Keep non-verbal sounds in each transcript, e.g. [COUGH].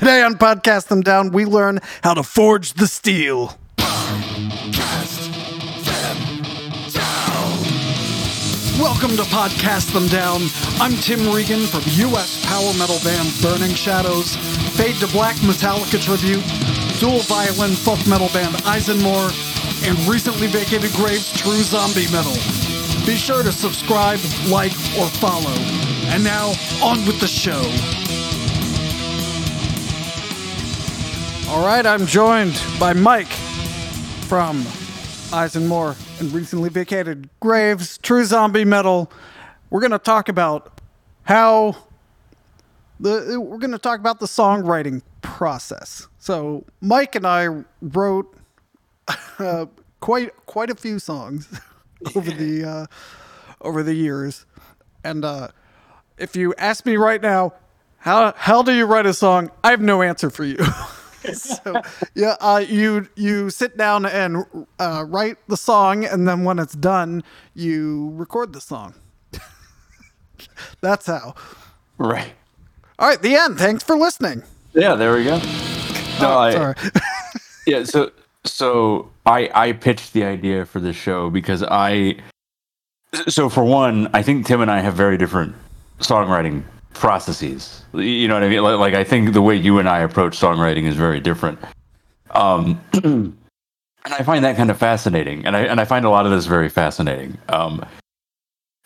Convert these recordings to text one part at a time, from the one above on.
Today on Podcast Them Down, we learn how to forge the steel. Welcome to Podcast Them Down. I'm Tim Regan from US power metal band Burning Shadows, Fade to Black Metallica tribute, dual violin folk metal band Eisenmore, and recently vacated Graves True Zombie Metal. Be sure to subscribe, like, or follow. And now, on with the show. All right, I'm joined by Mike from Eisenmore and recently vacated Graves, True Zombie Metal. We're going to talk about how the we're going to talk about the songwriting process. So, Mike and I wrote [LAUGHS] uh, quite quite a few songs [LAUGHS] over the uh, over the years, and uh, if you ask me right now, how how do you write a song? I have no answer for you. [LAUGHS] [LAUGHS] so yeah, uh, you you sit down and uh, write the song, and then when it's done, you record the song. [LAUGHS] That's how. Right. All right, the end. Thanks for listening. Yeah, there we go. No, Oh, I, sorry. [LAUGHS] yeah. So, so I I pitched the idea for this show because I. So for one, I think Tim and I have very different songwriting processes. You know what I mean? Like, like I think the way you and I approach songwriting is very different. Um, [CLEARS THROAT] and I find that kind of fascinating, and I and I find a lot of this very fascinating. Um,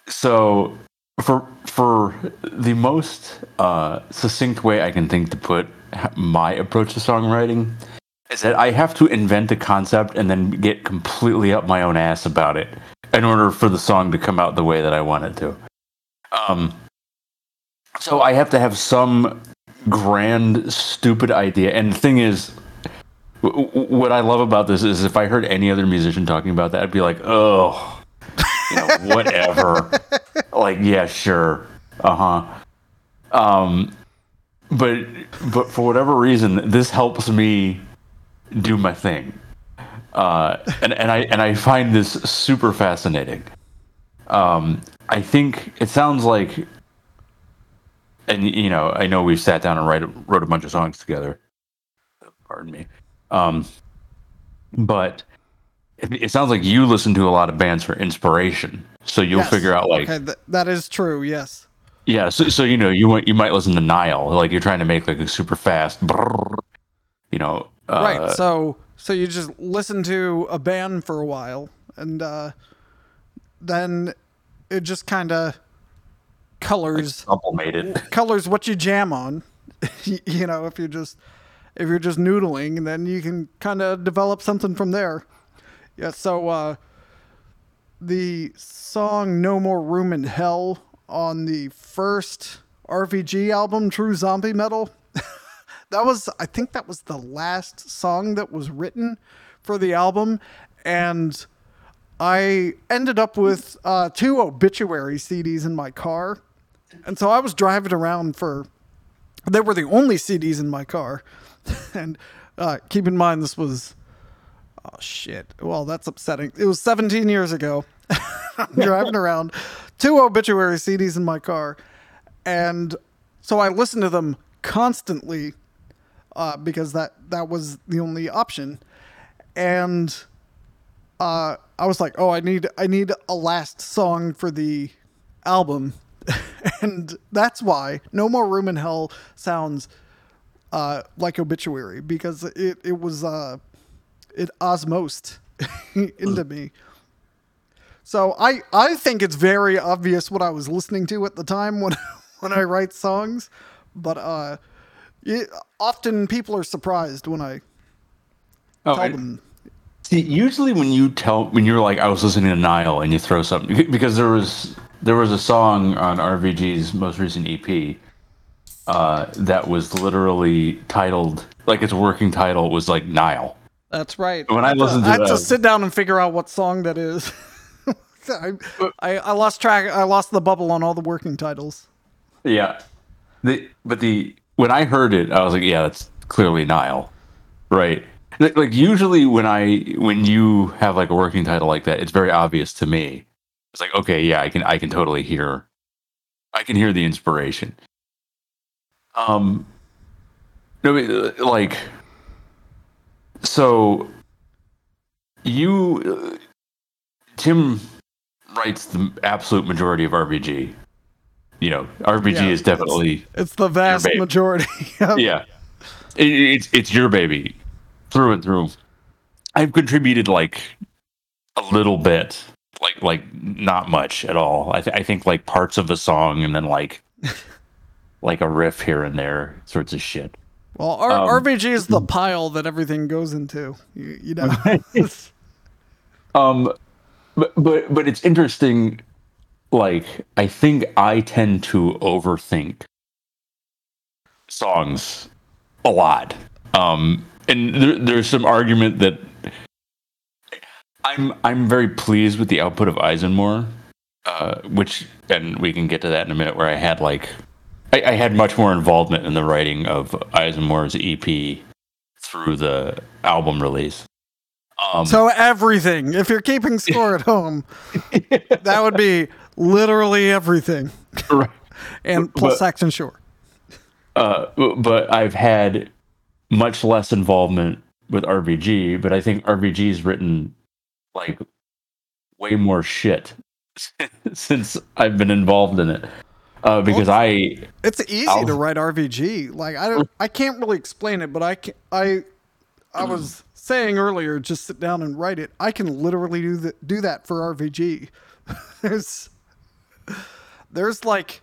so for for the most uh, succinct way I can think to put my approach to songwriting is that I have to invent a concept and then get completely up my own ass about it in order for the song to come out the way that I want it to. Um, so I have to have some grand, stupid idea. And the thing is, w- w- what I love about this is if I heard any other musician talking about that, I'd be like, oh, you know, [LAUGHS] whatever. like, yeah, sure. Uh huh. Um, but but for whatever reason, this helps me do my thing. Uh, and, and I and I find this super fascinating. Um, I think it sounds like, and you know, I know we've sat down and write, wrote a bunch of songs together. Pardon me. Um, but it, it sounds like you listen to a lot of bands for inspiration, so you'll Yes. figure out like, okay, th- that is true. Yes. yeah. So, so you know, you might you might listen to Nile, like you're trying to make like a super fast, brrr, you know, uh, right. So so you just listen to a band for a while, and uh, then it just kind of colors sublimated. [LAUGHS] colors what you jam on. [LAUGHS] you know, if you're just if you're just noodling, then you can kind of develop something from there. Yeah. So uh, the song "No More Room in Hell" on the first RVG album, True Zombie Metal. [LAUGHS] that was, I think, that was the last song that was written for the album, and I ended up with uh, two obituary CDs in my car. And so I was driving around for, they were the only CDs in my car. [LAUGHS] and uh, keep in mind, this was, oh shit. Well, that's upsetting. It was 17 years ago. [LAUGHS] Driving around, two obituary CDs in my car. And so I listened to them constantly uh, because that, that was the only option. And uh, I was like, oh, I need I need a last song for the album, [LAUGHS] and that's why No More Room in Hell sounds uh, like Obituary because it it was uh, it osmosed [LAUGHS] into me. So I I think it's very obvious what I was listening to at the time when [LAUGHS] when I write songs, but uh, it, often people are surprised when I Oh, tell and- them. See, usually when you tell when you're like I was listening to Nile and you throw something because there was there was a song on RVG's most recent EP uh, that was literally titled like its working title was like Nile. That's right. When I to- listened to I had to sit down and figure out what song that is. [LAUGHS] I, I, I lost track. I lost the bubble on all the working titles. Yeah. The but the when I heard it, I was like, yeah, that's clearly Nile, right? Like, like usually when I when you have like a working title like that, it's very obvious to me. It's like, okay, yeah, I can I can totally hear, I can hear the inspiration. Um, No, uh, like, so you, uh, Tim writes the absolute majority of RVG. You know, RVG Yeah, is definitely It's the vast majority. [LAUGHS] yeah. It, it's it's your baby through and through. I've contributed like a little bit, like like not much at all. I, th- I think like parts of a song and then like [LAUGHS] like a riff here and there, sorts of shit. Well, R- Um, RVG is the pile that everything goes into. You, you know. [LAUGHS] Um, but but but it's interesting. Like I think I tend to overthink songs a lot. Um, and there, there's some argument that I'm I'm very pleased with the output of Eisenmore, uh, which and we can get to that in a minute. Where I had like I, I had much more involvement in the writing of Eisenmore's EP through the album release. Um, so everything. If you're keeping score at home, [LAUGHS] that would be literally everything, right. and plus But- Saxon Shore. Uh, but I've had much less involvement with RVG, but I think RVG's written like way more shit [LAUGHS] since I've been involved in it. Uh, because I It's easy I'll- to write RVG. Like I don't, I can't really explain it, but I can, I, I was saying earlier, just sit down and write it. I can literally do that, do that for RVG. [LAUGHS] there's, there's like,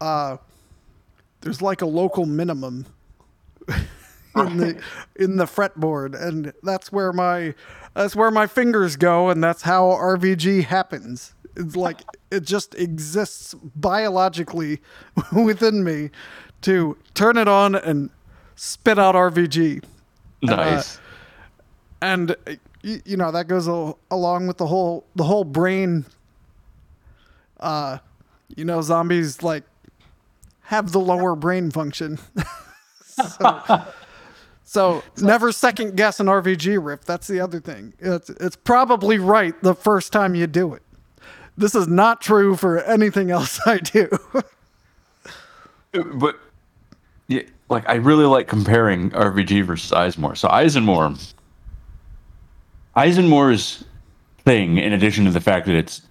uh, there's like a local minimum in the in the fretboard, and that's where my that's where my fingers go, and that's how RVG happens. It's like it just exists biologically [LAUGHS] within me to turn it on and spit out RVG, nice. and uh, you, you know that goes al- along with the whole the whole brain. Uh, you know, zombies like have the lower brain function. [LAUGHS] [LAUGHS] so, so never second guess an RVG riff. That's the other thing. It's it's probably right the first time you do it. This is not true for anything else [LAUGHS] I do. Uh, but yeah, like I really like comparing RVG versus Eisenmore. So Eisenmore, Eisenmore's thing, in addition to the fact that it's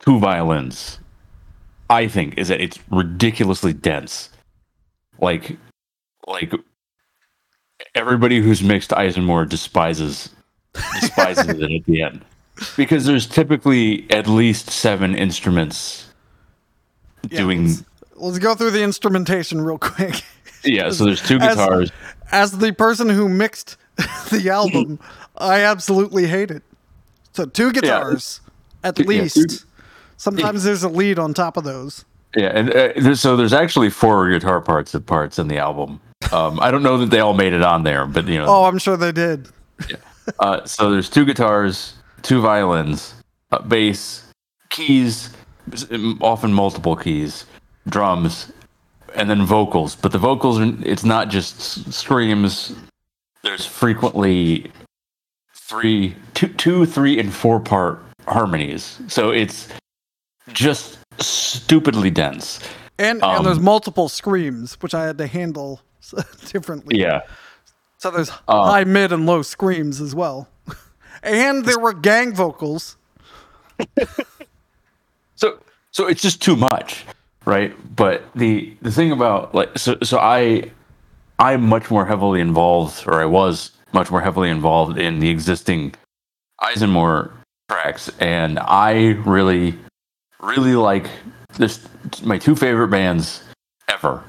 two violins, I think is that it's ridiculously dense. Like, like everybody who's mixed Eisenmore despises despises it at the end because there's typically at least seven instruments doing. let's, let's go through the instrumentation real quick. Yeah, so there's two [LAUGHS] guitars. As the person who mixed [LAUGHS] the album, I absolutely hate it. So two guitars, at Two- yeah, least. two- Sometimes there's a lead on top of those. Yeah, and uh, so there's actually four guitar parts of parts in the album. Um, I don't know that they all made it on there, but you know, Oh, I'm sure they did. uh, so there's two guitars, two violins, a bass, keys, often multiple keys, drums, and then vocals. But the vocals are it's not just screams. There's frequently three, two, two, three, and four part harmonies. So it's just stupidly dense. And Um, and there's multiple screams, which I had to handle [LAUGHS] differently. Yeah. So there's Uh, high, mid, and low screams as well. [LAUGHS] and there were gang vocals. [LAUGHS] so so it's just too much right but the the thing about like so so i i'm much more heavily involved or i was much more heavily involved in the existing eisenmore tracks and i really really like this my two favorite bands ever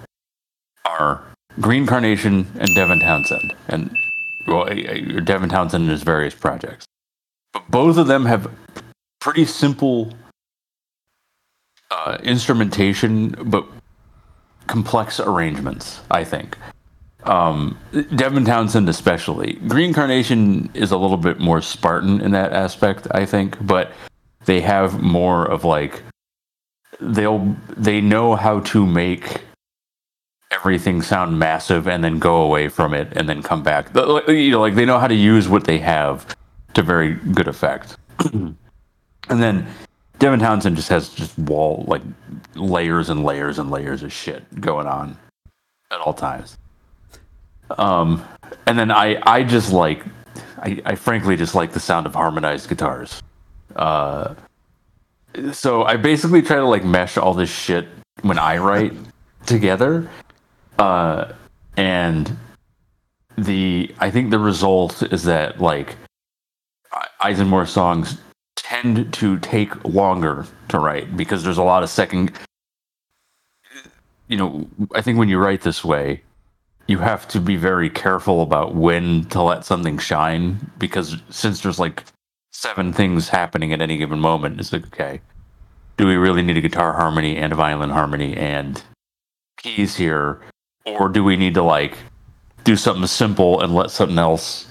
are green carnation and devin townsend and well devin townsend and his various projects but both of them have pretty simple uh, instrumentation, but complex arrangements. I think um, Devin Townsend, especially Green Carnation, is a little bit more Spartan in that aspect. I think, but they have more of like they'll they know how to make everything sound massive and then go away from it and then come back. You know, like they know how to use what they have to very good effect. [CLEARS THROAT] and then Devin Townsend just has just wall like layers and layers and layers of shit going on at all times. Um, and then I I just like I, I frankly just like the sound of harmonized guitars. Uh, so I basically try to like mesh all this shit when I write [LAUGHS] together. Uh, and the I think the result is that like Eisenmore songs tend to take longer to write because there's a lot of second you know, I think when you write this way, you have to be very careful about when to let something shine because since there's like seven things happening at any given moment, it's like, okay, do we really need a guitar harmony and a violin harmony and keys here? Or do we need to like do something simple and let something else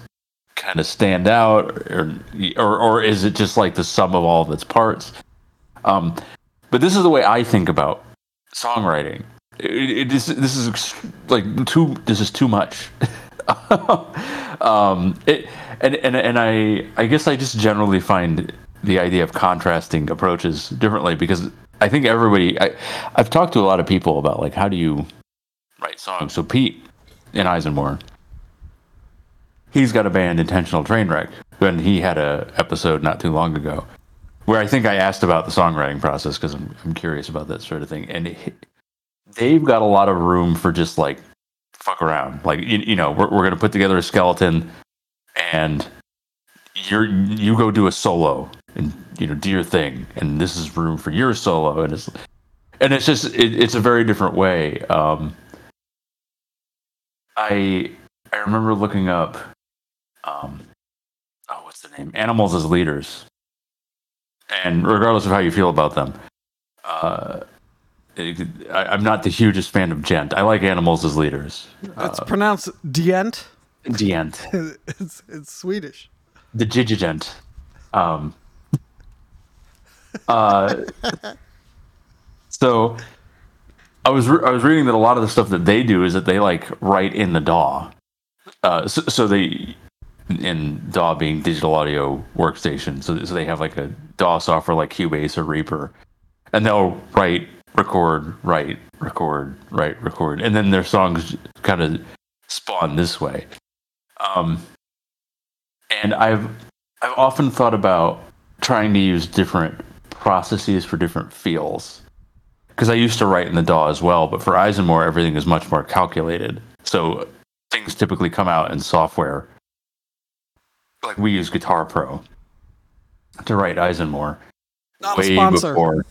kind of stand out? Or or or is it just like the sum of all of its parts? Um but this is the way i think about songwriting. It, it is this is like too this is too much. [LAUGHS] Um it and and and i i guess i just generally find the idea of contrasting approaches differently because i think everybody i i've talked to a lot of people about like how do you write songs so pete in eisenmore he's got a band intentional train wreck and he had a episode not too long ago where i think i asked about the songwriting process because I'm, I'm curious about that sort of thing. And it, they've got a lot of room for just like fuck around. Like you, you know we're, we're going to put together a skeleton and you're you go do a solo and you know do your thing. And this is room for your solo. And it's and it's just it, it's a very different way. Um i i remember looking up um, oh, what's the name? Animals as leaders. And regardless of how you feel about them, uh, it, I, am not the hugest fan of djent. I like animals as leaders. It's uh, pronounced Dient. Dient. [LAUGHS] it's it's Swedish. The Gigigent. Um. Uh. [LAUGHS] so, I was re- I was reading that a lot of the stuff that they do is that they like write in the DAW. Uh, so, so they in DAW being digital audio workstation. So, so they have like a DAW software like Cubase or Reaper, and they'll write, record, write, record, write, record, and then their songs kind of spawn this way. Um, and I've I've often thought about trying to use different processes for different feels because I used to write in the DAW as well, but for Eisenmore everything is much more calculated. So things typically come out in software like we use Guitar Pro to write Eisenmore. Not way a sponsor. Before,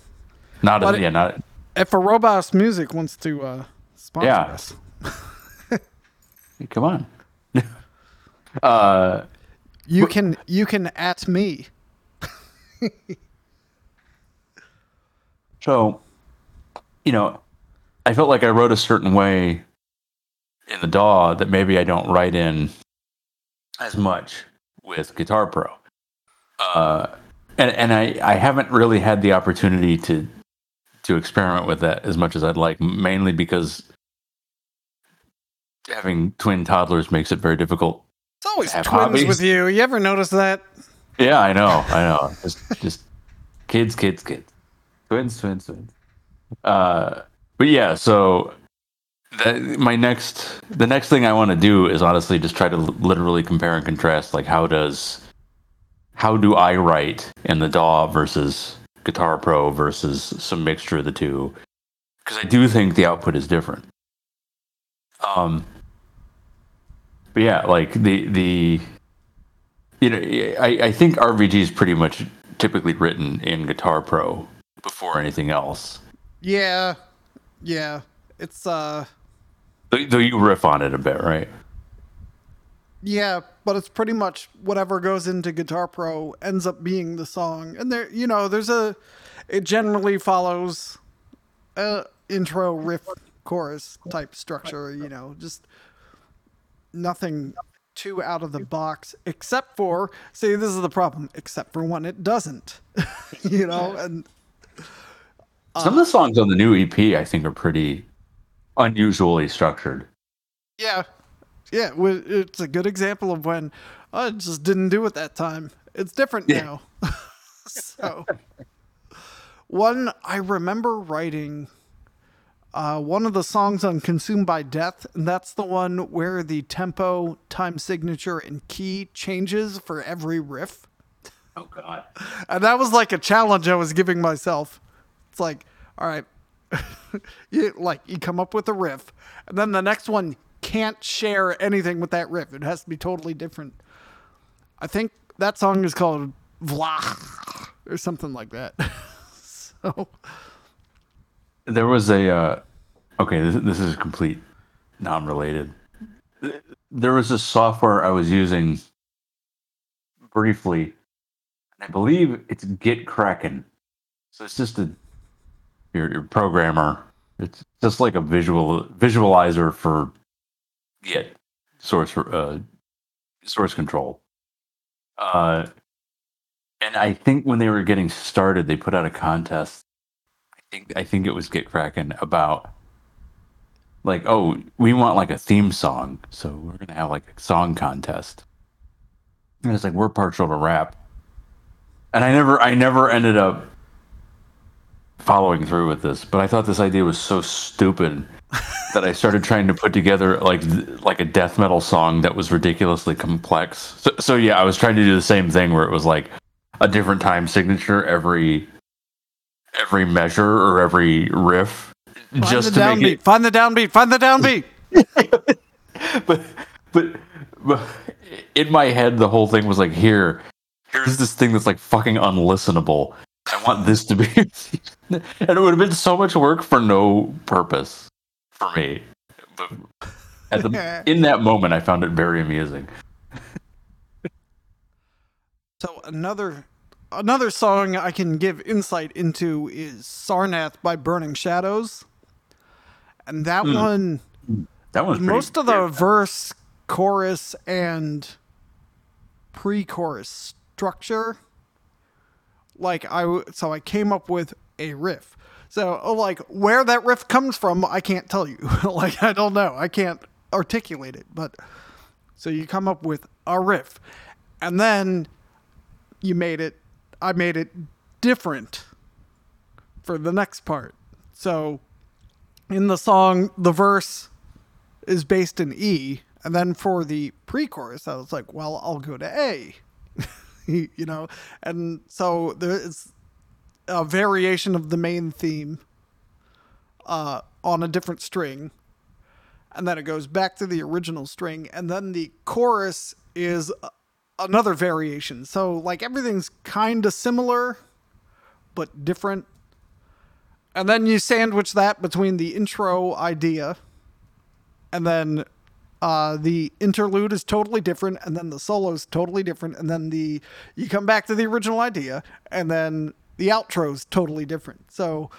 not a, yeah, not. If Arobas Music wants to uh, sponsor yeah. us, hey, come on. [LAUGHS] uh, you can you can at me. so, you know, I felt like I wrote a certain way in the DAW that maybe I don't write in as much with Guitar Pro. Uh, and and I, I haven't really had the opportunity to to experiment with that as much as I'd like, mainly because having twin toddlers makes it very difficult. It's always twins hobbies. with you. You ever notice that? Yeah, I know. I know. Just just kids, kids, kids. Twins, twins, twins. Uh, but yeah, so that, my next the next thing I want to do is honestly just try to literally compare and contrast like how does how do I write in the DAW versus Guitar Pro versus some mixture of the two because I do think the output is different. Um, but yeah, like the the you know I I think RVG is pretty much typically written in Guitar Pro before anything else. Yeah, yeah, it's uh Though you riff on it a bit, right? Yeah, but it's pretty much whatever goes into Guitar Pro ends up being the song. And there, you know, there's a, it generally follows a intro riff chorus type structure, you know, just nothing too out of the box, except for, see, this is the problem, except for when it doesn't, [LAUGHS] you know, and. Some of the songs on the new EP, I think, are pretty unusually structured. Yeah, yeah, it's a good example of when I just didn't do it that time. It's different yeah. now. [LAUGHS] so, one I remember writing uh, one of the songs on Consumed by Death, and that's the one where the tempo, time signature, and key changes for every riff. Oh God. And that was like a challenge I was giving myself. It's like, all right, [LAUGHS] you like you come up with a riff, and then the next one can't share anything with that riff. It has to be totally different. I think that song is called Vlach or something like that. [LAUGHS] so There was a uh, okay. This, this is complete non-related. There was a software I was using briefly. And I believe it's GitKraken. So it's just a your, your programmer. It's just like a visual visualizer for Git source uh, source control. Uh, and I think when they were getting started, they put out a contest I think I think it was GitKraken about like, oh, we want like a theme song, so we're gonna have like a song contest. And it's like we're partial to rap, and I never, I never ended up following through with this. But I thought this idea was so stupid that I started trying to put together like like a death metal song that was ridiculously complex. So, so yeah, I was trying to do the same thing where it was like a different time signature every every measure or every riff find just the to downbeat. make Find the downbeat. Find the downbeat. [LAUGHS] but, but but in my head the whole thing was like here here's this thing that's like fucking unlistenable i want this to be [LAUGHS] and it would have been so much work for no purpose for me but at the, [LAUGHS] in that moment i found it very amusing So another another song I can give insight into is Sarnath by Burning Shadows. And that hmm. one that was most of the verse, chorus, and pre-chorus structure. Like I so I came up with a riff. So uh, like where that riff comes from, I can't tell you. [LAUGHS] like I don't know. I can't articulate it. But so you come up with a riff, and then you made it. I made it different for the next part. So in the song, the verse is based in E, and then for the pre-chorus, I was like, well, I'll go to A, [LAUGHS] [LAUGHS] you know, and so there is a variation of the main theme uh, on a different string, and then it goes back to the original string, and then the chorus is another variation. So like everything's kind of similar, but different. And then you sandwich that between the intro idea and then uh, the interlude is totally different, and then the solo is totally different, and then the you come back to the original idea, and then the outro is totally different. So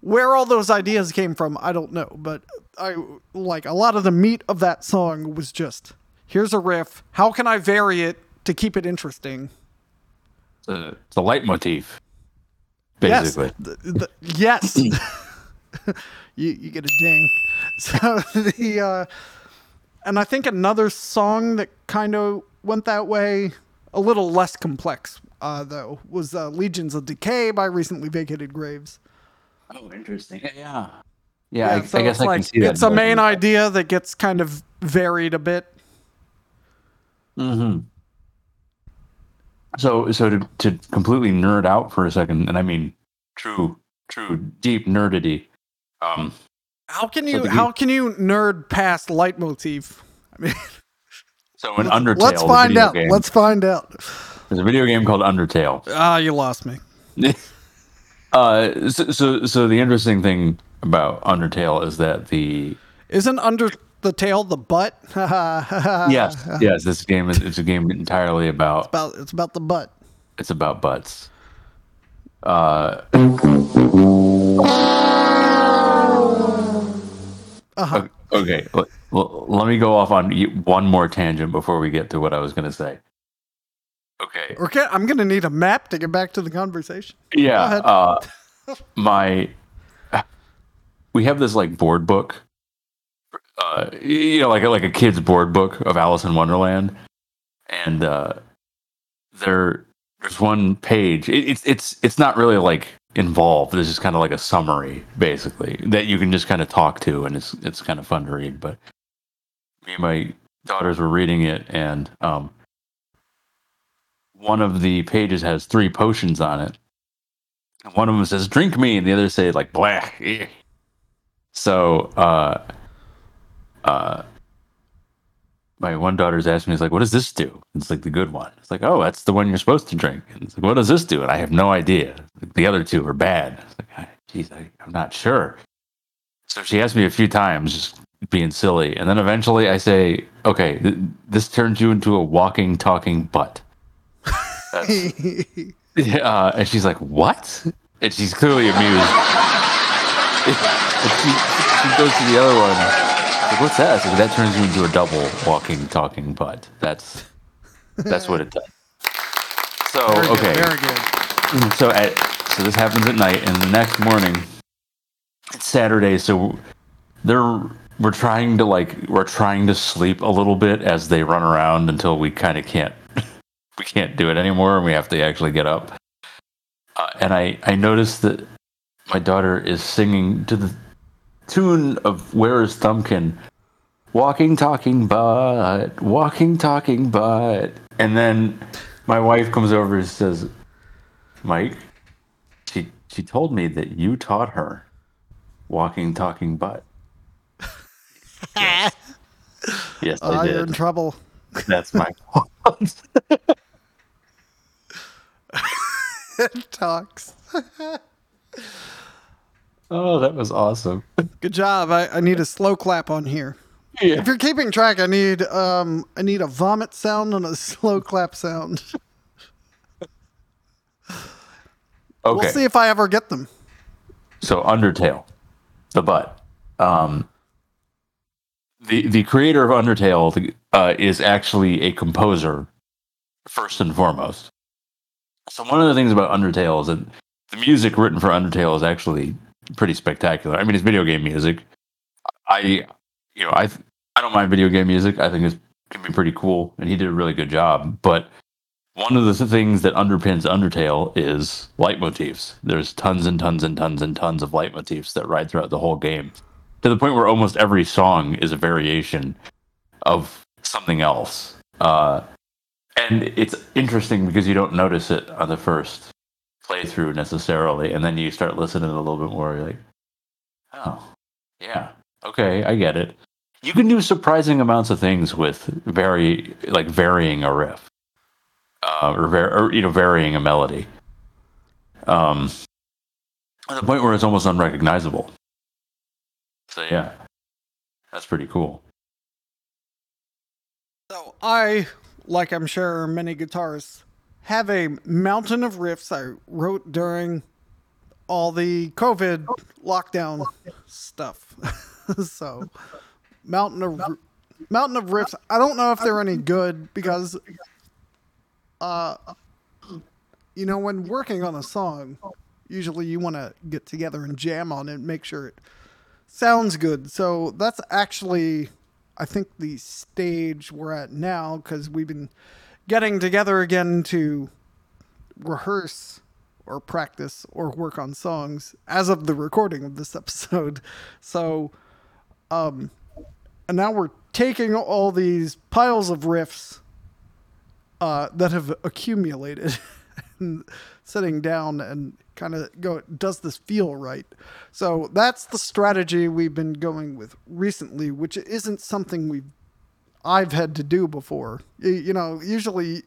where all those ideas came from, I don't know, but I like a lot of the meat of that song was just here's a riff. How can I vary it to keep it interesting? a, it's a leitmotif Yes. basically The- the- yes. [CLEARS THROAT] [LAUGHS] you you get a ding. [LAUGHS] So the uh and I think another song that kind of went that way, a little less complex, uh, though, was uh, Legions of Decay by recently vacated graves. oh interesting yeah yeah, I, so I guess it's i like can see that it's a main involvement. idea that gets kind of varied a bit. Mm-hmm. So, so to, to completely nerd out for a second, and I mean true, true, deep nerdity. Um, How can you the- how can you nerd past leitmotif? I mean, so in Undertale, let's find out. game, Let's find out. there's a video game called Undertale. Ah, you lost me. [LAUGHS] uh, so, so, so the interesting thing about Undertale is that the Isn't under the tail the butt? [LAUGHS] yes, yes, this game is it's a game entirely about it's about the butt. it's about butts. Uh, Uh-huh. Okay, l- l- let me go off on one more tangent before we get to what I was going to say. Okay. Okay, I'm gonna need a map to get back to the conversation. Yeah. Uh, my, we have this like board book, uh, you know, like like a kid's board book of Alice in Wonderland, and uh, there there's one page. It, it's it's it's not really like involved. This is kind of like a summary, basically, that you can just kind of talk to, and it's it's kind of fun to read. But me and my daughters were reading it, and um, one of the pages has three potions on it. And one of them says "Drink me," and the other say like "Blah." eh." [LAUGHS] So, uh, uh, my one daughter's asking me, "Is like, what does this do?" It's like the good one. It's like, "Oh, that's the one you're supposed to drink." And it's like, "What does this do?" And I have no idea. Like, the other two are bad. It's like, "Ah, "Geez, I, I'm not sure." So she asked me a few times, just being silly, and then eventually I say, "Okay, th- this turns you into a walking, talking butt." Uh, [LAUGHS] and she's like, "What?" And she's clearly amused. [LAUGHS] she, she goes to the other one. Like, What's that? Said, that turns you into a double walking, talking butt. That's that's what it does. So Very good, okay, very good. so at so this happens at night, and the next morning, it's Saturday. So they're we're trying to like we're trying to sleep a little bit as they run around until we kind of can't [LAUGHS] we can't do it anymore, and we have to actually get up. Uh, and I I noticed that my daughter is singing to the tune of "Where Is Thumbkin." Walking, talking, but walking, talking, but, and then my wife comes over and says, "Mike, she she told me that you taught her walking, talking, but." [LAUGHS] yes, yes Oh, I you're in trouble. That's my [LAUGHS] fault. Talks. [LAUGHS] oh, that was awesome. Good job. I, I need a slow clap on here. Yeah. If you're keeping track, I need um I need a vomit sound and a [LAUGHS] slow clap sound. Okay. We'll see if I ever get them. so Undertale, the butt. Um, the the creator of Undertale uh, is actually a composer, first and foremost. So one of the things about Undertale is that the music written for Undertale is actually pretty spectacular. I mean, it's video game music. I, you know, I I don't mind video game music. I think it can be pretty cool, and he did a really good job. But one of the things that underpins Undertale is leitmotifs. There's tons and tons and tons and tons of leitmotifs that ride throughout the whole game, to the point where almost every song is a variation of something else. Uh, and it's interesting because you don't notice it on the first playthrough necessarily, and then you start listening a little bit more. You're like, oh, yeah, okay, I get it. You can do surprising amounts of things with very like varying a riff uh, or, or you know varying a melody um to the point where it's almost unrecognizable so yeah that's pretty cool So I, like I'm sure many guitarists, have a mountain of riffs I wrote during all the COVID lockdown stuff. [LAUGHS] so mountain of mountain of riffs. I don't know if they're any good because, uh, you know, when working on a song, usually you want to get together and jam on it, and make sure it sounds good. So that's actually, I think, the stage we're at now because we've been getting together again to rehearse or practice or work on songs as of the recording of this [LAUGHS] episode. So, um, and now we're taking all these piles of riffs uh, that have accumulated [LAUGHS] and sitting down and kind of go, does this feel right? So that's the strategy we've been going with recently, which isn't something we've I've had to do before. You, know, usually,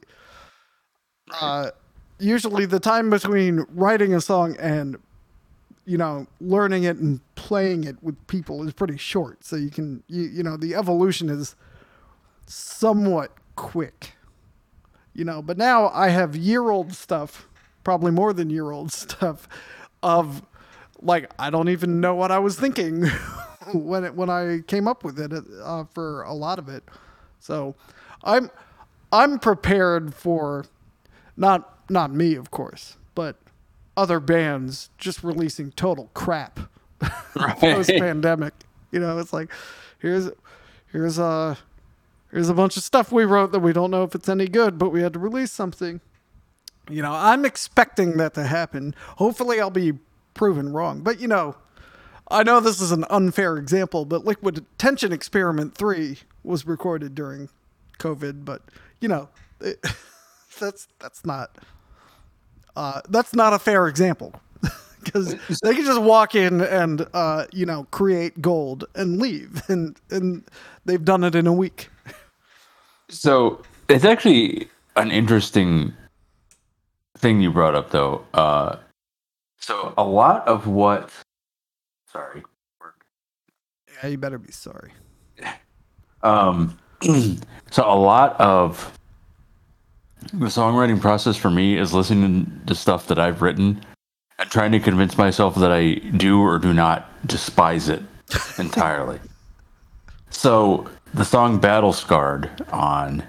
uh, usually the time between writing a song and you know learning it and playing it with people is pretty short. So you can you you know the evolution is somewhat quick. You know, but now I have year old stuff, probably more than year old [LAUGHS] stuff, of like I don't even know what I was thinking [LAUGHS] [LAUGHS] when it when I came up with it uh, for a lot of it. So I'm I'm prepared for not not me of course, but other bands just releasing total crap [LAUGHS] post pandemic. You know, it's like here's here's a here's a bunch of stuff we wrote that we don't know if it's any good, but we had to release something. You know, I'm expecting that to happen. Hopefully, I'll be proven wrong. But you know, I know this is an unfair example, but Liquid Tension Experiment 3 was recorded during COVID, but you know, it, [LAUGHS] that's that's not uh, that's not a fair example [LAUGHS] because they can just walk in and uh, you know create gold and leave, [LAUGHS] and and they've done it in a week. So it's actually an interesting thing you brought up, though. Uh, so a lot of what, sorry, Yeah, you better be sorry. [LAUGHS] Um, [CLEARS THROAT] so a lot of the songwriting process for me is listening to stuff that I've written and trying to convince myself that I do or do not despise it [LAUGHS] entirely. so the song "Battle Scarred" on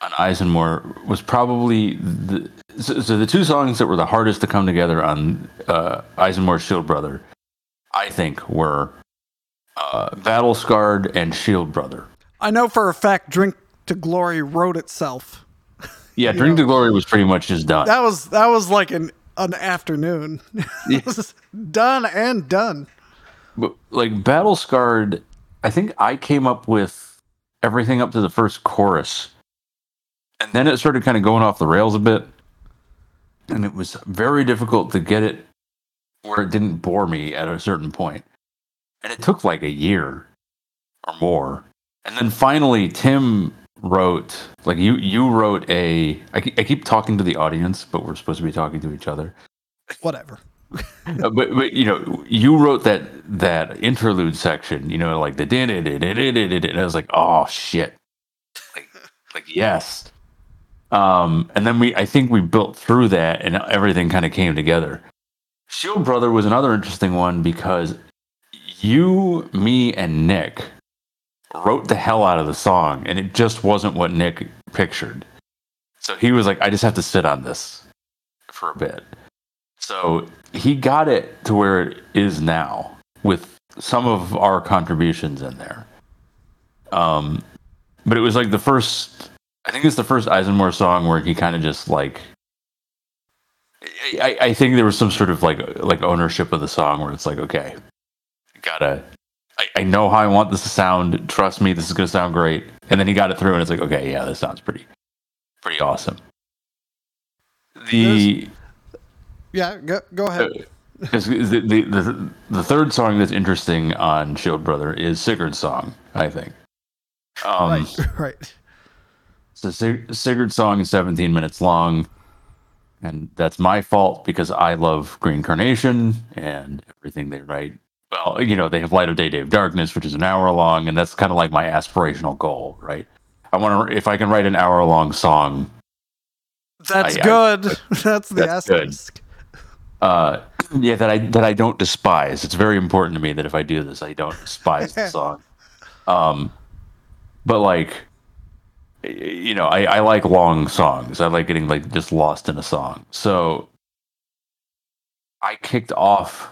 on Eisenmore was probably the so, so the two songs that were the hardest to come together on uh, Eisenmore's Shield Brother, I think, were uh, Battle Scarred and Shield Brother. I know for a fact Drink to Glory wrote itself. Yeah, Drink to Glory was pretty much just done. That was that was like an an afternoon. [LAUGHS] it was done and done. But like Battle Scarred, I think I came up with everything up to the first chorus. And then it started kind of going off the rails a bit. And it was very difficult to get it where it didn't bore me at a certain point. And it took like a year or more. And then finally Tim wrote like you you wrote a I keep, talking to the audience, but we're supposed to be talking to each other. Whatever. [LAUGHS] Uh, but but you know you wrote that that interlude section you know like the did it it it it and I was like oh shit like like yes um and then we I think we built through that and everything kind of came together Shield Brother was another interesting one because you me and Nick wrote the hell out of the song and it just wasn't what Nick pictured so he was like I just have to sit on this for a bit so he got it to where it is now with some of our contributions in there. Um, but it was like the first, I think it's the first Eisenmore song where he kind of just like, I, I think there was some sort of like like ownership of the song where it's like, okay, gotta, I, I know how I want this to sound. Trust me, this is gonna sound great. And then he got it through, and it's like, okay, yeah, this sounds pretty, pretty awesome. The There's- Yeah, go, go ahead. Because the, the, the, the third song that's interesting on Shield Brother is Sigurd's song, I think. Um, right, [LAUGHS] right. So Sig- Sigurd's song is 17 minutes long, and that's my fault because I love Green Carnation and everything they write. Well, you know, they have Light of Day, Day of Darkness, which is an hour long, and that's kind of like my aspirational goal, right? I want to, if I can write an hour long song, That's I- I- good. [LAUGHS] [LAUGHS] That's the That's good. asterisk. uh, yeah, that I that I don't despise. It's very important to me that if I do this, I don't despise the [LAUGHS] song. Um, but like, you know, I, I like long songs. I like getting like just lost in a song. So I kicked off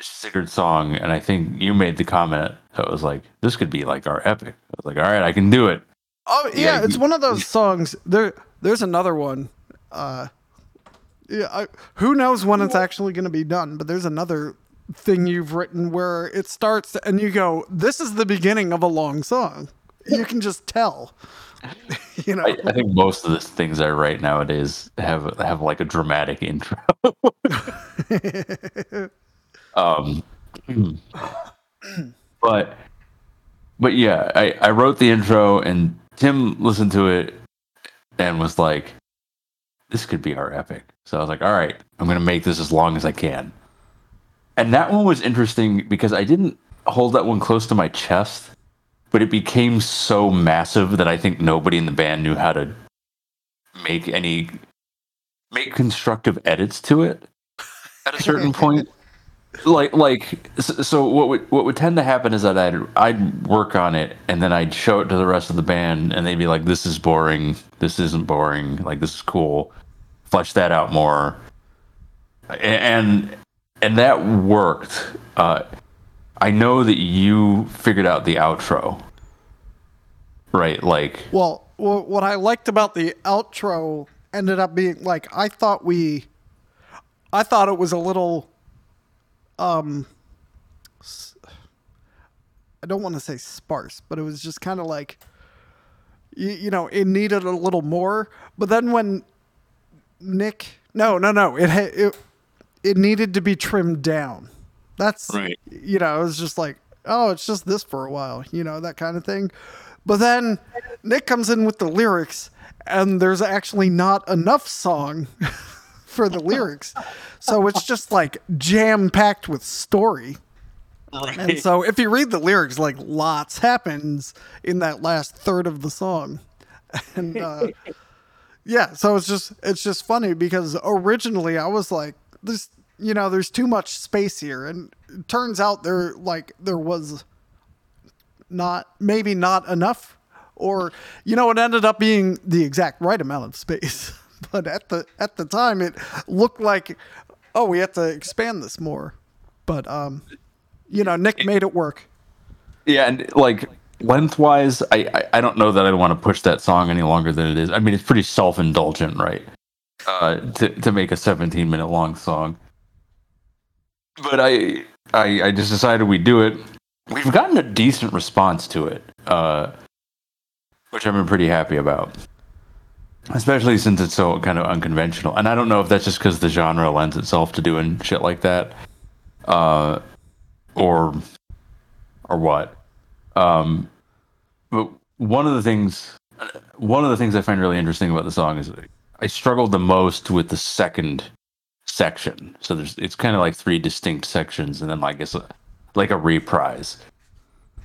Sigurd's song, and I think you made the comment that was like, "This could be like our epic." I was like, "All right, I can do it." Oh yeah, Yeah, it's you- one of those songs. There, there's another one. Uh, yeah, I, who knows when it's actually going to be done? But there's another thing you've written where it starts and you go, "This is the beginning of a long song." You can just tell. [LAUGHS] you know, I, I think most of the things I write nowadays have have like a dramatic intro. [LAUGHS] um, [CLEARS THROAT] but but yeah, I I wrote the intro and Tim listened to it and was like, "This could be our epic." So I was like, "All right, I'm gonna make this as long as I can." And that one was interesting because I didn't hold that one close to my chest, but it became so massive that I think nobody in the band knew how to make any make constructive edits to it at a certain point. Like like so what would what would tend to happen is that I'd I'd work on it and then I'd show it to the rest of the band and they'd be like this is boring. This isn't boring. Like this is cool. Flesh that out more. And and that worked. Uh I know that you figured out the outro right like well, what I liked about the outro ended up being like I thought we I thought it was a little um I don't want to say sparse, but it was just kind of like you, you know, it needed a little more. But then when Nick no, no, no, it it it needed to be trimmed down. That's Right. you know, it was just like, oh, it's just this for a while, you know, that kind of thing. But then Nick comes in with the lyrics, and there's actually not enough song [LAUGHS] for the lyrics. So it's just like jam packed with story. And so if you read the lyrics, like lots happens in that last third of the song. [LAUGHS] And uh, yeah, so it's just it's just funny because originally I was like, this you know, there's too much space here. And it turns out there like there was not maybe not enough or you know it ended up being the exact right amount of space [LAUGHS] but at the at the time it looked like oh we have to expand this more but um you know nick made it work Yeah, and like lengthwise, I, I I don't know that I want to push that song any longer than it is. I mean, it's pretty self indulgent, right? Uh, to to make a 17 minute long song. But I I I just decided we'd do it. We've gotten a decent response to it, uh, which I've been pretty happy about. Especially since it's so kind of unconventional, and I don't know if that's just because the genre lends itself to doing shit like that, uh, or or what. Um, but one of the things, one of the things I find really interesting about the song is I struggled the most with the second section. So there's it's kind of like three distinct sections, and then I guess a, like a reprise.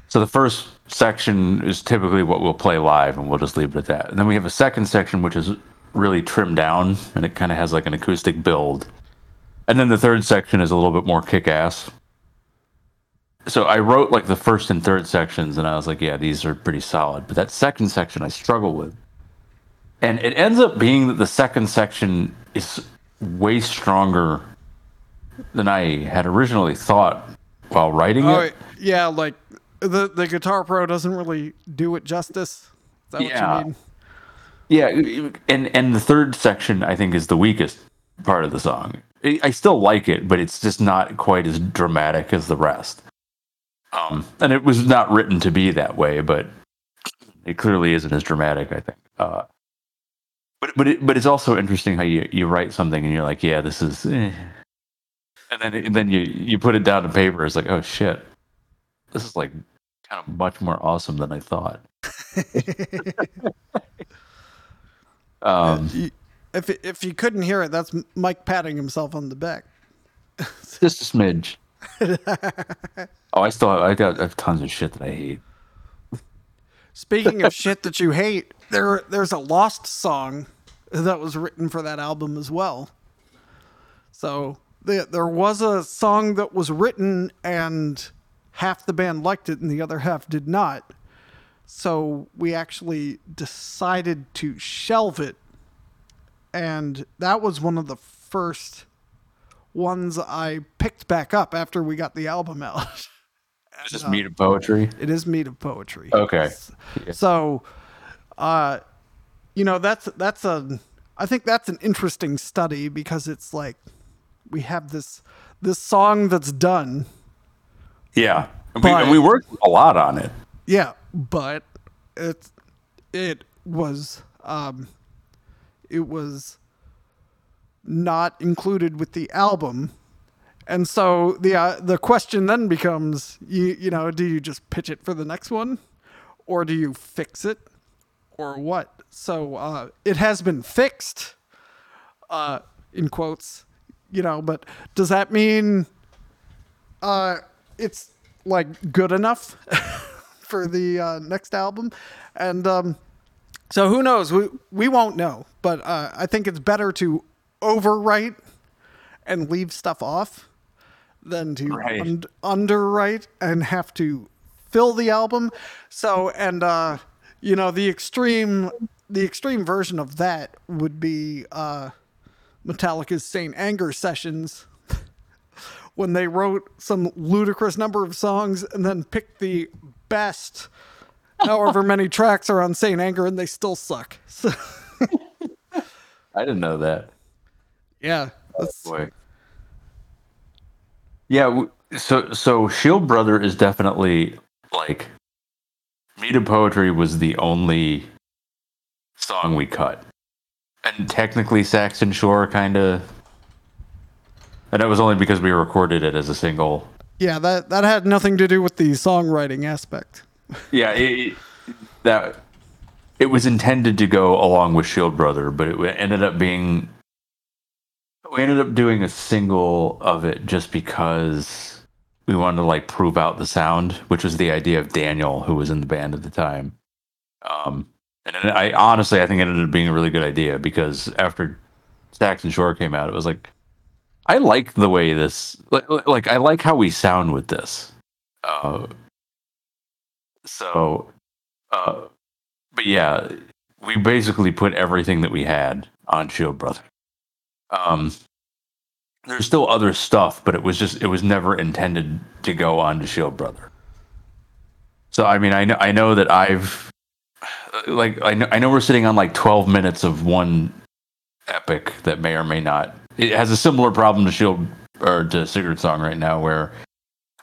So the first section is typically what we'll play live, and we'll just leave it at that. And then we have a second section which is really trimmed down, and it kind of has like an acoustic build. And then the third section is a little bit more kick-ass so I wrote like the first and third sections, and I was like, yeah, these are pretty solid. But that second section, I struggle with, and it ends up being that the second section is way stronger than I had originally thought while writing oh it. yeah like the the guitar pro doesn't really do it justice is that Yeah. what you mean Yeah, and and the third section I think is the weakest part of the song. I I still like it, but it's just not quite as dramatic as the rest. Um, and it was not written to be that way, but it clearly isn't as dramatic. I think. Uh, but but it, but it's also interesting how you, you write something and you're like, yeah, this is, eh. And then and then you you put it down to paper. It's like, oh shit, this is like kind of much more awesome than I thought. [LAUGHS] Um, if if you couldn't hear it that's mike patting himself on the back [LAUGHS] Just a smidge. [LAUGHS] oh, I still have, I got I have tons of shit that I hate. Speaking of shit that you hate, there there's a lost song that was written for that album as well. So there there was a song that was written and half the band liked it and the other half did not. So we actually decided to shelve it. And that was one of the first ones I picked back up after we got the album out. [LAUGHS] It's just meat of poetry. it is meat of poetry. Okay. Yeah. So, uh, you know, that's that's a. I think that's an interesting study because it's like we have this this song that's done, Yeah. We, But- and we worked a lot on it. yeah, but it it was um, it was not included with the album. And so the uh, the question then becomes you you know do you just pitch it for the next one or do you fix it or what? So uh, it has been fixed uh, in quotes, you know, but does that mean uh, it's like good enough [LAUGHS] for the uh, next album? And um, so who knows? We we won't know, but uh, I think it's better to overwrite and leave stuff off than to Right. un- underwrite and have to fill the album. So and uh, you know the extreme the extreme version of that would be uh, Metallica's Saint Anger sessions [LAUGHS] when they wrote some ludicrous number of songs and then picked the best however many [LAUGHS] tracks are on Saint Anger and they still suck. So, [LAUGHS] I didn't know that. Yeah. Oh, that's, Boy. Yeah, so so Shield Brother is definitely like Meat of Poetry was the only song we cut. And technically Saxon Shore kind of and that was only because we recorded it as a single. yeah, that that had nothing to do with the songwriting aspect. Yeah, it, it- that it was intended to go along with Shield Brother, but it ended up being we ended up doing a single of it just because we wanted to like prove out the sound, which was the idea of Daniel, who was in the band at the time. Um, and I honestly, I think it ended up being a really good idea because after Saxon Shore came out, it was like I like the way this, like, like I like how we sound with this. Uh, so, uh, but yeah, we basically put everything that we had on Shield Brother. Um, there's still other stuff, but it was just it was never intended to go on to Shield Brother. So I mean, I know I know that I've like I know I know we're sitting on like 12 minutes of one epic that may or may not. It has a similar problem to Shield or to Sigurd Song right now, where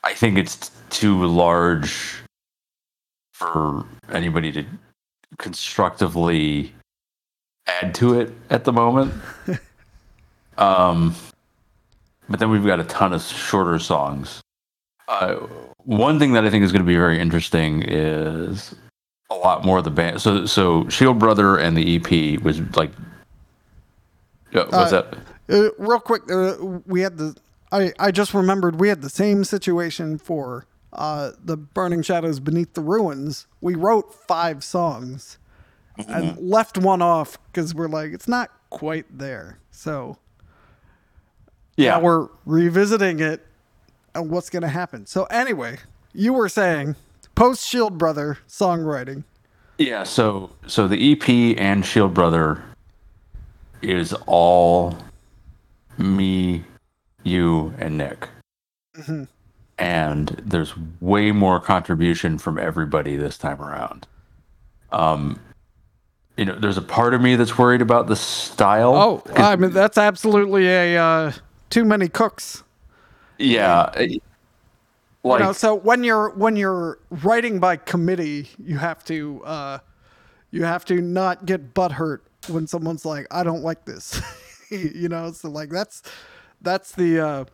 I think it's too large for anybody to constructively add to it at the moment. [LAUGHS] um, but then we've got a ton of shorter songs. Uh, one thing that I think is going to be very interesting is a lot more of the band. So, so Shield Brother and the EP was like, uh, what's Uh, that? Uh, real quick, uh, we had the. I, I just remembered we had the same situation for uh, the Burning Shadows Beneath the Ruins. We wrote five songs and left one off because we're like, it's not quite there. So Yeah, now we're revisiting it and what's going to happen. So, anyway, you were saying post Shield Brother songwriting. Yeah, so so the EP and Shield Brother is all me, you, and Nick. And there's way more contribution from everybody this time around. Um you know, there's a part of me that's worried about the style. Oh, I mean, that's absolutely a uh, too many cooks. yeah. Like you know, so when you're when you're writing by committee, you have to uh, you have to not get butthurt when someone's like, "I don't like this," [LAUGHS] you know. So like that's that's the uh,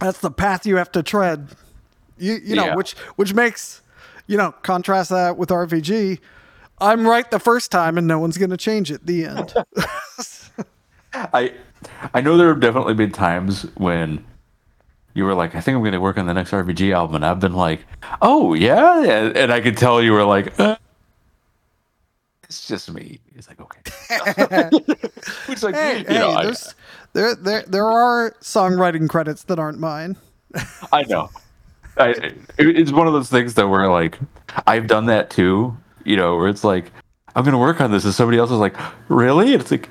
that's the path you have to tread. You you know Yeah. which which makes you know contrast that with RVG. I'm right the first time, and no one's gonna change it. The end. [LAUGHS] I I know there have definitely been times when you were like, I think I'm going to work on the next RVG album, and I've been like, oh yeah, and, and I could tell you were like, uh, it's just me. It's like okay, [LAUGHS] it's like hey, you hey, know, I, there there there are songwriting credits that aren't mine. I know. I, it, it's one of those things that where like I've done that too. You know, where it's like I'm going to work on this, and somebody else is like, really? And it's like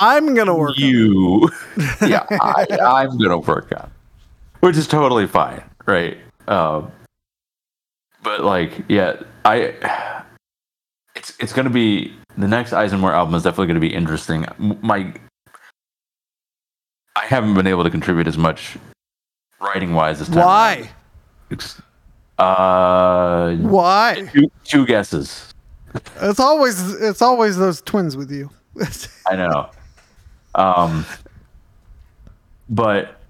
I'm gonna work. on it. you [LAUGHS] yeah I, i'm gonna work on which is totally fine right um but like yeah i it's it's gonna be the next eisenmore album is definitely gonna be interesting my i haven't been able to contribute as much writing wise this time Why? uh Why? two, two guesses It's always it's always those twins with you. [LAUGHS] I know. Um, but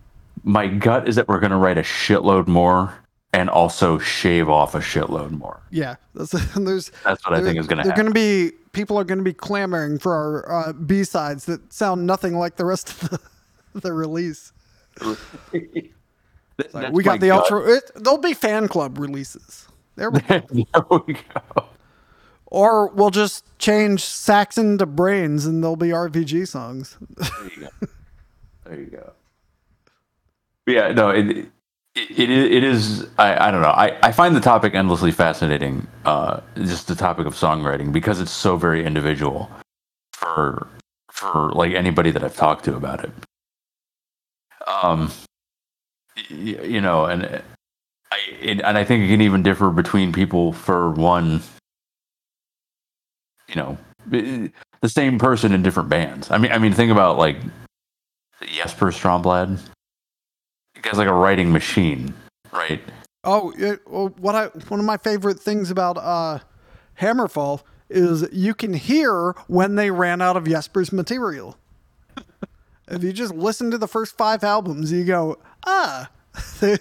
my gut is that we're going to write a shitload more and also shave off a shitload more. yeah, that's, [LAUGHS] there's. That's what I think is going to They're going to be people are going to be clamoring for our uh, B sides that sound nothing like the rest of the, [LAUGHS] the release. [LAUGHS] Th- that's we got the gut. ultra. It, there'll be fan club releases. There we go. there we go. Or we'll just change Saxon to Brains and there'll be RVG songs. There you go. There you go. Yeah, no, it, it, it, it is, I, I don't know. I, I find the topic endlessly fascinating, uh, just the topic of songwriting, because it's so very individual for, for like anybody that I've talked to about it. Um, y- you know, and I, it, and I think it can even differ between people for one, you know, the same person in different bands. I mean, I mean, think about like Jesper Stromblad. The guy's like a writing machine, right? Oh, it, well, what I one of my favorite things about uh, Hammerfall is you can hear when they ran out of Jesper's material. [LAUGHS] if you just listen to the first five albums, you go, ah, [LAUGHS]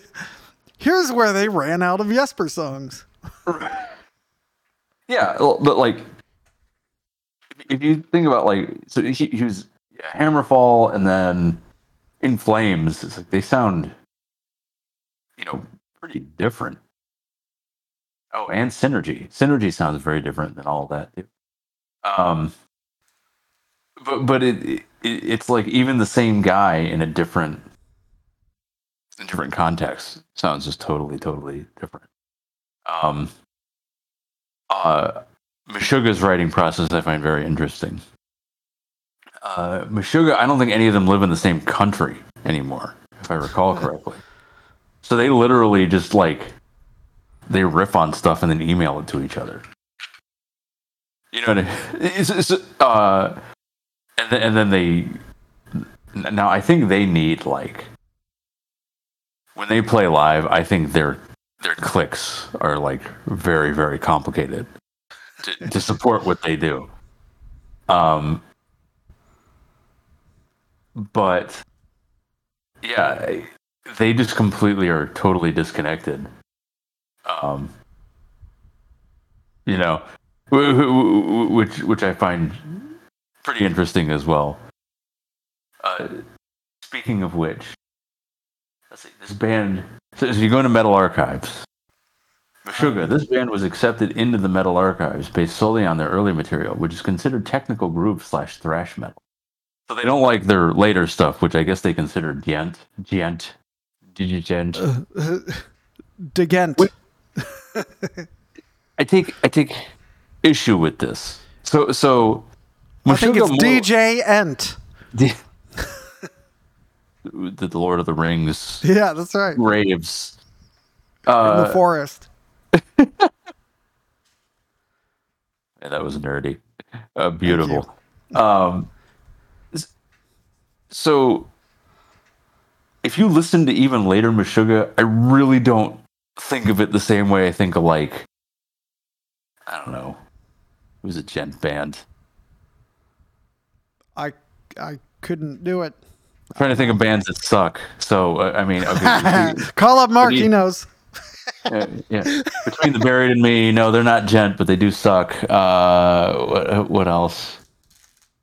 here's where they ran out of Jesper songs. [LAUGHS] Yeah, but like, if you think about like, so he, he was Hammerfall and then In Flames. It's like they sound, you know, pretty different. Oh, and Sinergy. Sinergy sounds very different than all that. Too. Um, but but it, it it's like even the same guy in a different in different context sounds just totally totally different. Um, uh, Meshuggah's writing process I find very interesting. Uh, Meshuggah, I don't think any of them live in the same country anymore, if I recall correctly. So they literally just like they riff on stuff and then email it to each other. You know what I mean? It's, it's, uh, and then, and then they now I think they need like when they play live. I think their their clicks are like very very complicated to, to support what they do. Um, but yeah, they just completely are totally disconnected. Um, you know, which which I find pretty interesting as well. Uh, speaking of which, let's see, this band. So, so you go into Metal Archives. Meshuggah, this band was accepted into the Metal Archives based solely on their early material, which is considered technical groove slash thrash metal. So they don't like their later stuff, which I guess they consider djent, djent, djent. Uh, Degent. I take I take issue with this. So so I think it's DJ Ent. The, [LAUGHS] the Lord of the Rings. Yeah, that's right. Raves. Uh, In the forest. Yeah, that was nerdy. Uh, beautiful. Um, so if you listen to even later Meshuggah, I really don't think of it the same way I think of like I don't know. It was a djent band. I I couldn't do it. I'm trying to think of bands that suck. So uh, I mean, okay, [LAUGHS] call up Mark. He knows. [LAUGHS] yeah, yeah, between the buried and me, no, they're not djent, but they do suck. Uh, what, what else?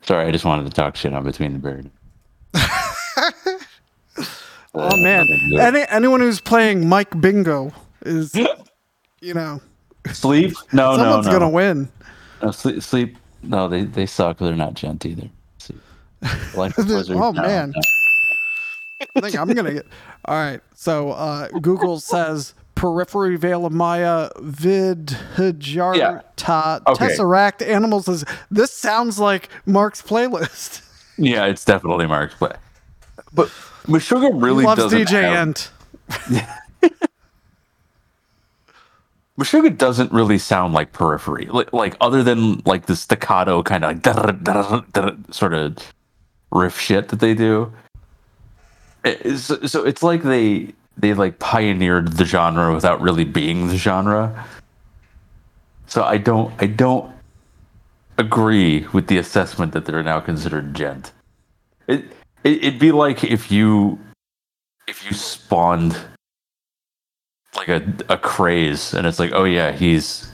Sorry, I just wanted to talk shit on between the buried. [LAUGHS] oh man, Any, anyone who's playing Mike Bingo is, [LAUGHS] you know, sleep. No, someone's no, no. gonna win. No, sleep. Sleep. No, they they suck. They're not djent either. oh man. I think I'm gonna get. All right. So uh, Google says periphery veil of Maya vid yeah. okay. Tesseract animals. Says this sounds like Mark's playlist. [LAUGHS] Yeah, it's definitely Mark's play. But Meshuggah really he loves doesn't DJ have... Ent. [LAUGHS] Meshuggah doesn't really sound like Periphery, like, like other than like the staccato kind of like sort of riff shit that they do. It's, so it's like they they like pioneered the genre without really being the genre. So I don't I don't agree with the assessment that they're now considered djent. It, it it'd be like if you if you spawned like a a craze and it's like oh yeah he's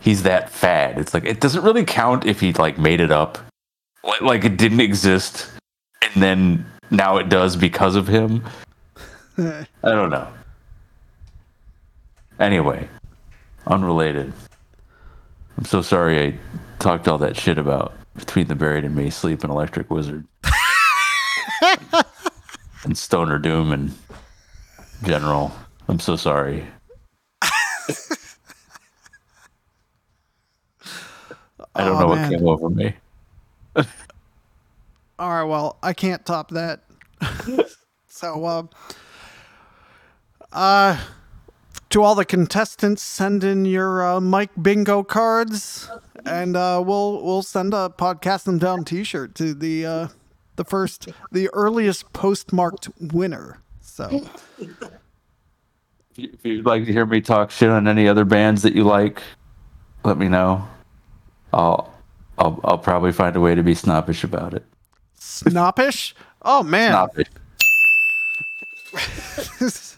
he's that fad. It's like it doesn't really count if he like made it up, like like it didn't exist, and then now it does because of him. [LAUGHS] I don't know. Anyway, unrelated. I'm so sorry I talked all that shit about between the buried and me, sleep and electric wizard, [LAUGHS] and stoner doom and general. I'm so sorry. I don't oh, know man. what came over me. [LAUGHS] all right, well, I can't top that. so, uh, uh, to all the contestants, send in your uh, Mike Bingo cards and uh, we'll we'll send a podcast them down T-shirt to the uh, the first, the earliest postmarked winner. So, if you'd like to hear me talk shit on any other bands that you like, let me know. I'll I'll I'll probably find a way to be snobbish about it. Snobbish? Oh man. Snobbish. [LAUGHS]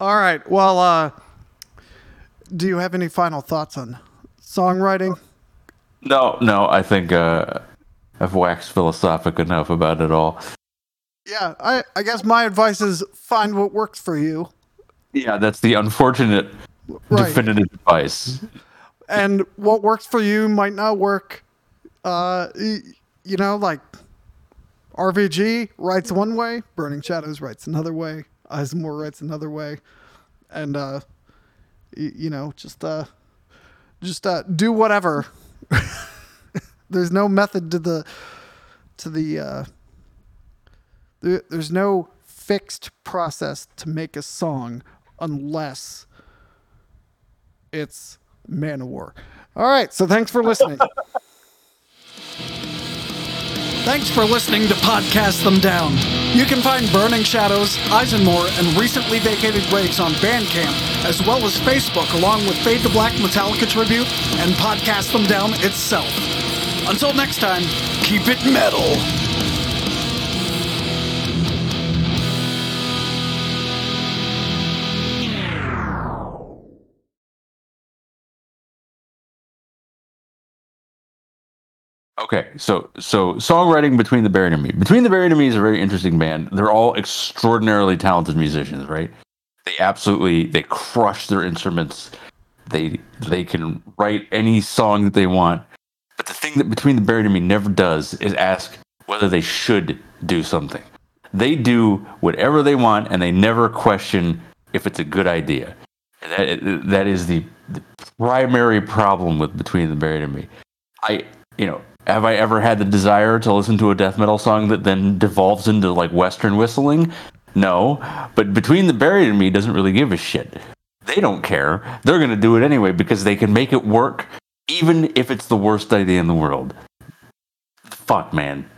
All right. Well, uh, do you have any final thoughts on songwriting? No, no. I think uh, I've waxed philosophic enough about it all. Yeah, I, I guess my advice is find what works for you. Yeah, that's the unfortunate right. definitive advice. And what works for you might not work. Uh, you know, like RVG writes one way, Burning Shadows writes another way, Eisenmore writes another way, and uh, you know, just uh, just uh, do whatever. [LAUGHS] there's no method to the to the uh, there, there's no fixed process to make a song unless it's Manowar. All right, so thanks for listening. [LAUGHS] Thanks for listening to Podcast Them Down. You can find Burning Shadows, Eisenmore, and recently vacated graves on Bandcamp, as well as Facebook, along with Fade to Black Metallica Tribute and Podcast Them Down itself. Until next time, keep it metal. Okay, so so songwriting between the Buried and Me. Between the Buried and Me is a very interesting band. They're all extraordinarily talented musicians, right? They absolutely they crush their instruments. They they can write any song that they want. But the thing that Between the Buried and Me never does is ask whether they should do something. They do whatever they want, and they never question if it's a good idea. That that is the, the primary problem with Between the Buried and Me. I you know have I ever had the desire to listen to a death metal song that then devolves into like Western whistling? No. But Between the Buried and Me doesn't really give a shit. They don't care. They're going to do it anyway because they can make it work even if it's the worst idea in the world. Fuck, man.